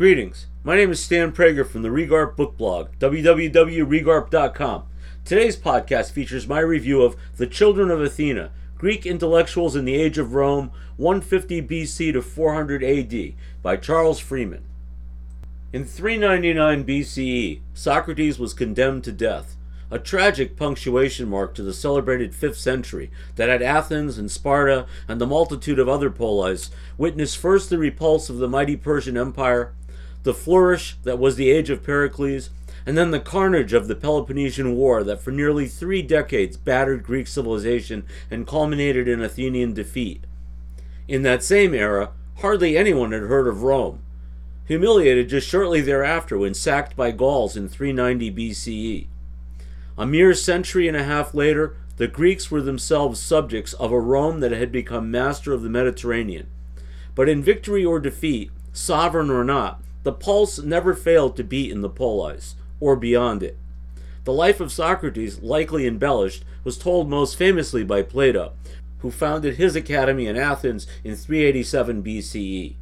Greetings. My name is Stan Prager from the Regarp Book Blog, www.regarp.com. Today's podcast features my review of The Children of Athena Greek Intellectuals in the Age of Rome, 150 BC to 400 AD, by Charles Freeman. In 399 BCE, Socrates was condemned to death, a tragic punctuation mark to the celebrated 5th century that at Athens and Sparta and the multitude of other polis witnessed first the repulse of the mighty Persian Empire the flourish that was the age of Pericles, and then the carnage of the Peloponnesian War that for nearly three decades battered Greek civilization and culminated in Athenian defeat. In that same era, hardly anyone had heard of Rome, humiliated just shortly thereafter when sacked by Gauls in 390 BCE. A mere century and a half later, the Greeks were themselves subjects of a Rome that had become master of the Mediterranean. But in victory or defeat, sovereign or not, the pulse never failed to beat in the polis, or beyond it. The life of Socrates, likely embellished, was told most famously by Plato, who founded his academy in Athens in 387 BCE.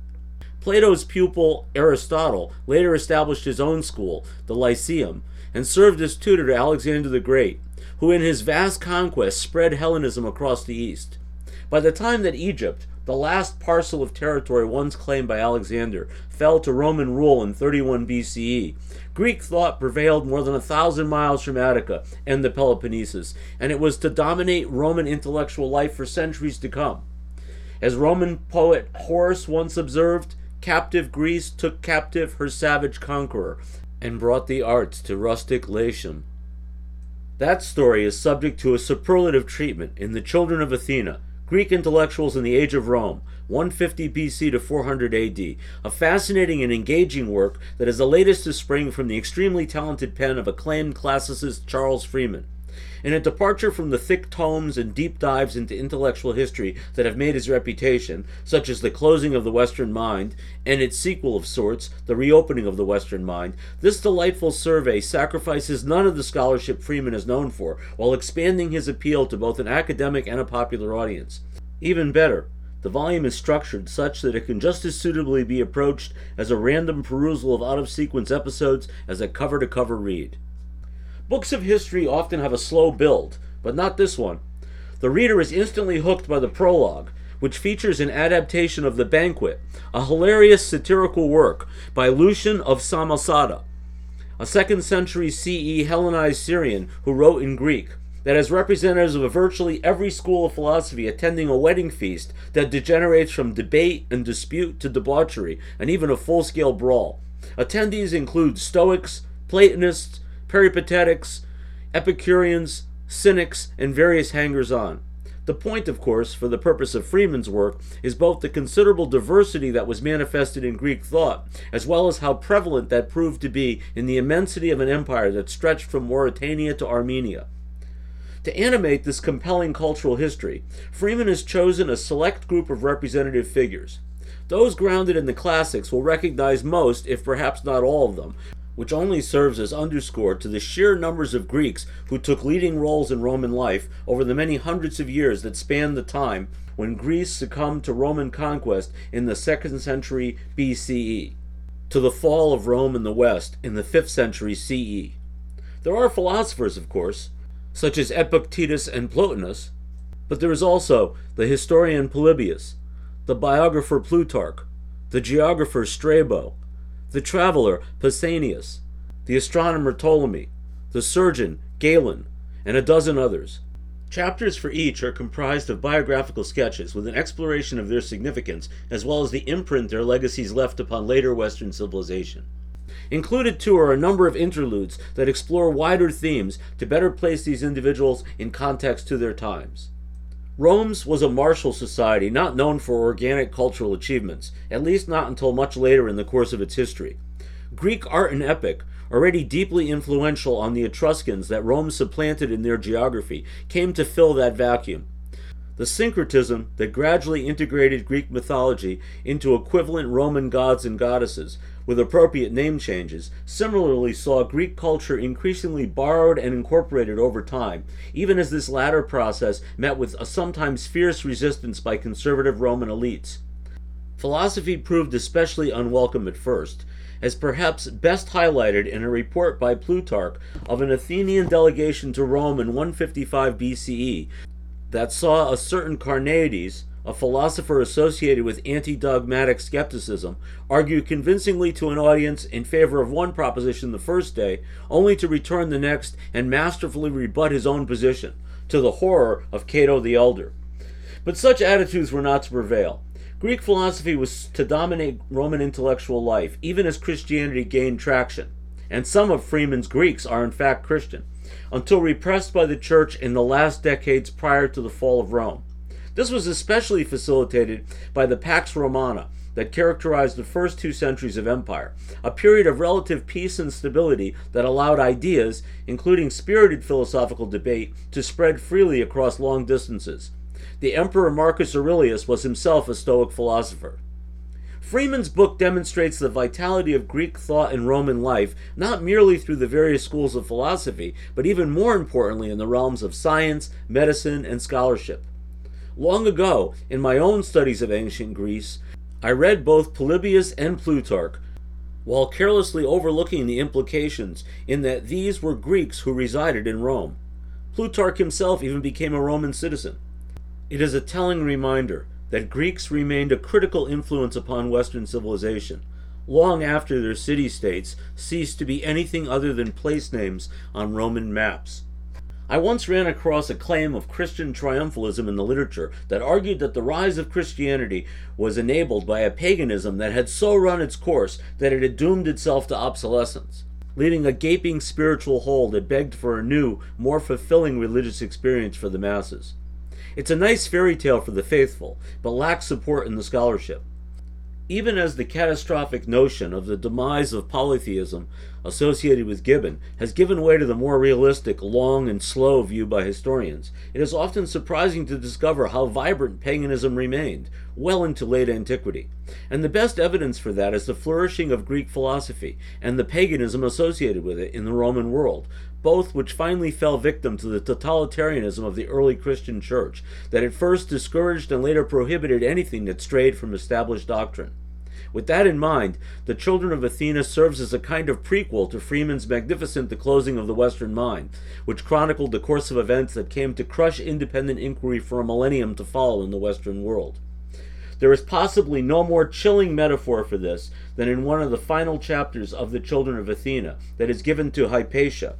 Plato's pupil Aristotle later established his own school, the Lyceum, and served as tutor to Alexander the Great, who in his vast conquest spread Hellenism across the East. By the time that Egypt, the last parcel of territory once claimed by Alexander fell to Roman rule in 31 BCE. Greek thought prevailed more than a thousand miles from Attica and the Peloponnesus, and it was to dominate Roman intellectual life for centuries to come. As Roman poet Horace once observed, captive Greece took captive her savage conqueror and brought the arts to rustic Latium. That story is subject to a superlative treatment in The Children of Athena, Greek Intellectuals in the Age of Rome, 150 BC to 400 AD, a fascinating and engaging work that is the latest to spring from the extremely talented pen of acclaimed classicist Charles Freeman. In a departure from the thick tomes and deep dives into intellectual history that have made his reputation, such as The Closing of the Western Mind and its sequel of sorts, The Reopening of the Western Mind, this delightful survey sacrifices none of the scholarship Freeman is known for, while expanding his appeal to both an academic and a popular audience. Even better, the volume is structured such that it can just as suitably be approached as a random perusal of out of sequence episodes as a cover to cover read. Books of history often have a slow build, but not this one. The reader is instantly hooked by the prologue, which features an adaptation of The Banquet, a hilarious satirical work by Lucian of Samosata, a 2nd century CE Hellenized Syrian who wrote in Greek, that has representatives of virtually every school of philosophy attending a wedding feast that degenerates from debate and dispute to debauchery and even a full scale brawl. Attendees include Stoics, Platonists, Peripatetics, Epicureans, Cynics, and various hangers on. The point, of course, for the purpose of Freeman's work, is both the considerable diversity that was manifested in Greek thought, as well as how prevalent that proved to be in the immensity of an empire that stretched from Mauritania to Armenia. To animate this compelling cultural history, Freeman has chosen a select group of representative figures. Those grounded in the classics will recognize most, if perhaps not all of them, which only serves as underscore to the sheer numbers of Greeks who took leading roles in Roman life over the many hundreds of years that spanned the time when Greece succumbed to Roman conquest in the 2nd century BCE, to the fall of Rome in the West in the 5th century CE. There are philosophers, of course, such as Epictetus and Plotinus, but there is also the historian Polybius, the biographer Plutarch, the geographer Strabo, the traveler Pausanias, the astronomer Ptolemy, the surgeon Galen, and a dozen others. Chapters for each are comprised of biographical sketches with an exploration of their significance as well as the imprint their legacies left upon later Western civilization. Included too are a number of interludes that explore wider themes to better place these individuals in context to their times. Rome's was a martial society not known for organic cultural achievements, at least not until much later in the course of its history. Greek art and epic, already deeply influential on the Etruscans that Rome supplanted in their geography, came to fill that vacuum. The syncretism that gradually integrated Greek mythology into equivalent Roman gods and goddesses with appropriate name changes, similarly saw Greek culture increasingly borrowed and incorporated over time, even as this latter process met with a sometimes fierce resistance by conservative Roman elites. Philosophy proved especially unwelcome at first, as perhaps best highlighted in a report by Plutarch of an Athenian delegation to Rome in 155 BCE that saw a certain Carneades, a philosopher associated with anti dogmatic skepticism, argue convincingly to an audience in favor of one proposition the first day, only to return the next and masterfully rebut his own position, to the horror of Cato the Elder. But such attitudes were not to prevail. Greek philosophy was to dominate Roman intellectual life, even as Christianity gained traction. And some of Freeman's Greeks are in fact Christian, until repressed by the church in the last decades prior to the fall of Rome. This was especially facilitated by the Pax Romana that characterized the first two centuries of empire, a period of relative peace and stability that allowed ideas, including spirited philosophical debate, to spread freely across long distances. The Emperor Marcus Aurelius was himself a Stoic philosopher. Freeman's book demonstrates the vitality of Greek thought and Roman life, not merely through the various schools of philosophy, but even more importantly in the realms of science, medicine, and scholarship. Long ago, in my own studies of ancient Greece, I read both Polybius and Plutarch, while carelessly overlooking the implications in that these were Greeks who resided in Rome. Plutarch himself even became a Roman citizen. It is a telling reminder that Greeks remained a critical influence upon Western civilization, long after their city states ceased to be anything other than place names on Roman maps. I once ran across a claim of Christian triumphalism in the literature that argued that the rise of Christianity was enabled by a paganism that had so run its course that it had doomed itself to obsolescence, leaving a gaping spiritual hole that begged for a new, more fulfilling religious experience for the masses. It's a nice fairy tale for the faithful, but lacks support in the scholarship. Even as the catastrophic notion of the demise of polytheism associated with Gibbon has given way to the more realistic, long and slow view by historians, it is often surprising to discover how vibrant paganism remained well into late antiquity. And the best evidence for that is the flourishing of Greek philosophy and the paganism associated with it in the Roman world, both which finally fell victim to the totalitarianism of the early Christian church, that at first discouraged and later prohibited anything that strayed from established doctrine. With that in mind, The Children of Athena serves as a kind of prequel to Freeman's magnificent The Closing of the Western Mind, which chronicled the course of events that came to crush independent inquiry for a millennium to follow in the Western world. There is possibly no more chilling metaphor for this than in one of the final chapters of The Children of Athena that is given to Hypatia,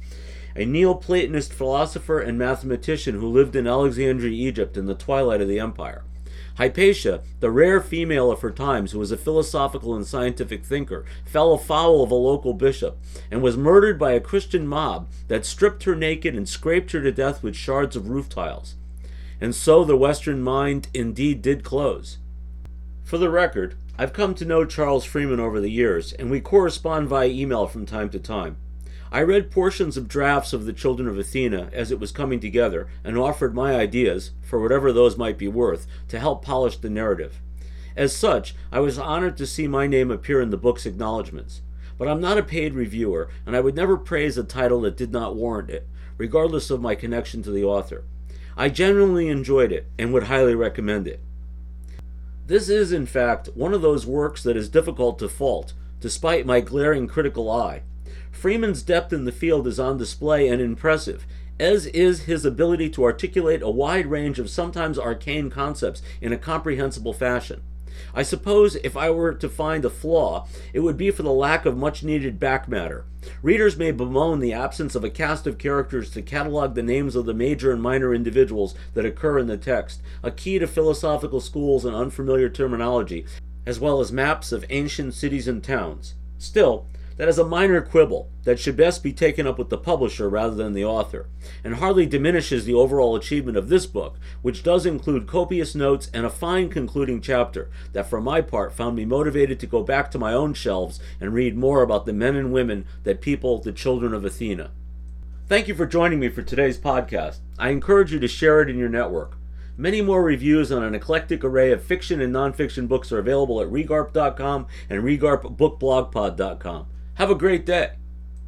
a Neoplatonist philosopher and mathematician who lived in Alexandria, Egypt in the twilight of the empire. Hypatia, the rare female of her times who was a philosophical and scientific thinker, fell afoul of a local bishop and was murdered by a Christian mob that stripped her naked and scraped her to death with shards of roof tiles. And so the Western mind indeed did close. For the record, I've come to know Charles Freeman over the years, and we correspond via email from time to time. I read portions of drafts of The Children of Athena as it was coming together and offered my ideas, for whatever those might be worth, to help polish the narrative. As such, I was honored to see my name appear in the book's acknowledgments. But I'm not a paid reviewer, and I would never praise a title that did not warrant it, regardless of my connection to the author. I genuinely enjoyed it and would highly recommend it. This is, in fact, one of those works that is difficult to fault, despite my glaring critical eye. Freeman's depth in the field is on display and impressive, as is his ability to articulate a wide range of sometimes arcane concepts in a comprehensible fashion. I suppose if I were to find a flaw, it would be for the lack of much needed back matter. Readers may bemoan the absence of a cast of characters to catalog the names of the major and minor individuals that occur in the text, a key to philosophical schools and unfamiliar terminology, as well as maps of ancient cities and towns. Still, that is a minor quibble that should best be taken up with the publisher rather than the author, and hardly diminishes the overall achievement of this book, which does include copious notes and a fine concluding chapter that, for my part, found me motivated to go back to my own shelves and read more about the men and women that people the children of Athena. Thank you for joining me for today's podcast. I encourage you to share it in your network. Many more reviews on an eclectic array of fiction and nonfiction books are available at regarp.com and regarpbookblogpod.com. Have a great day.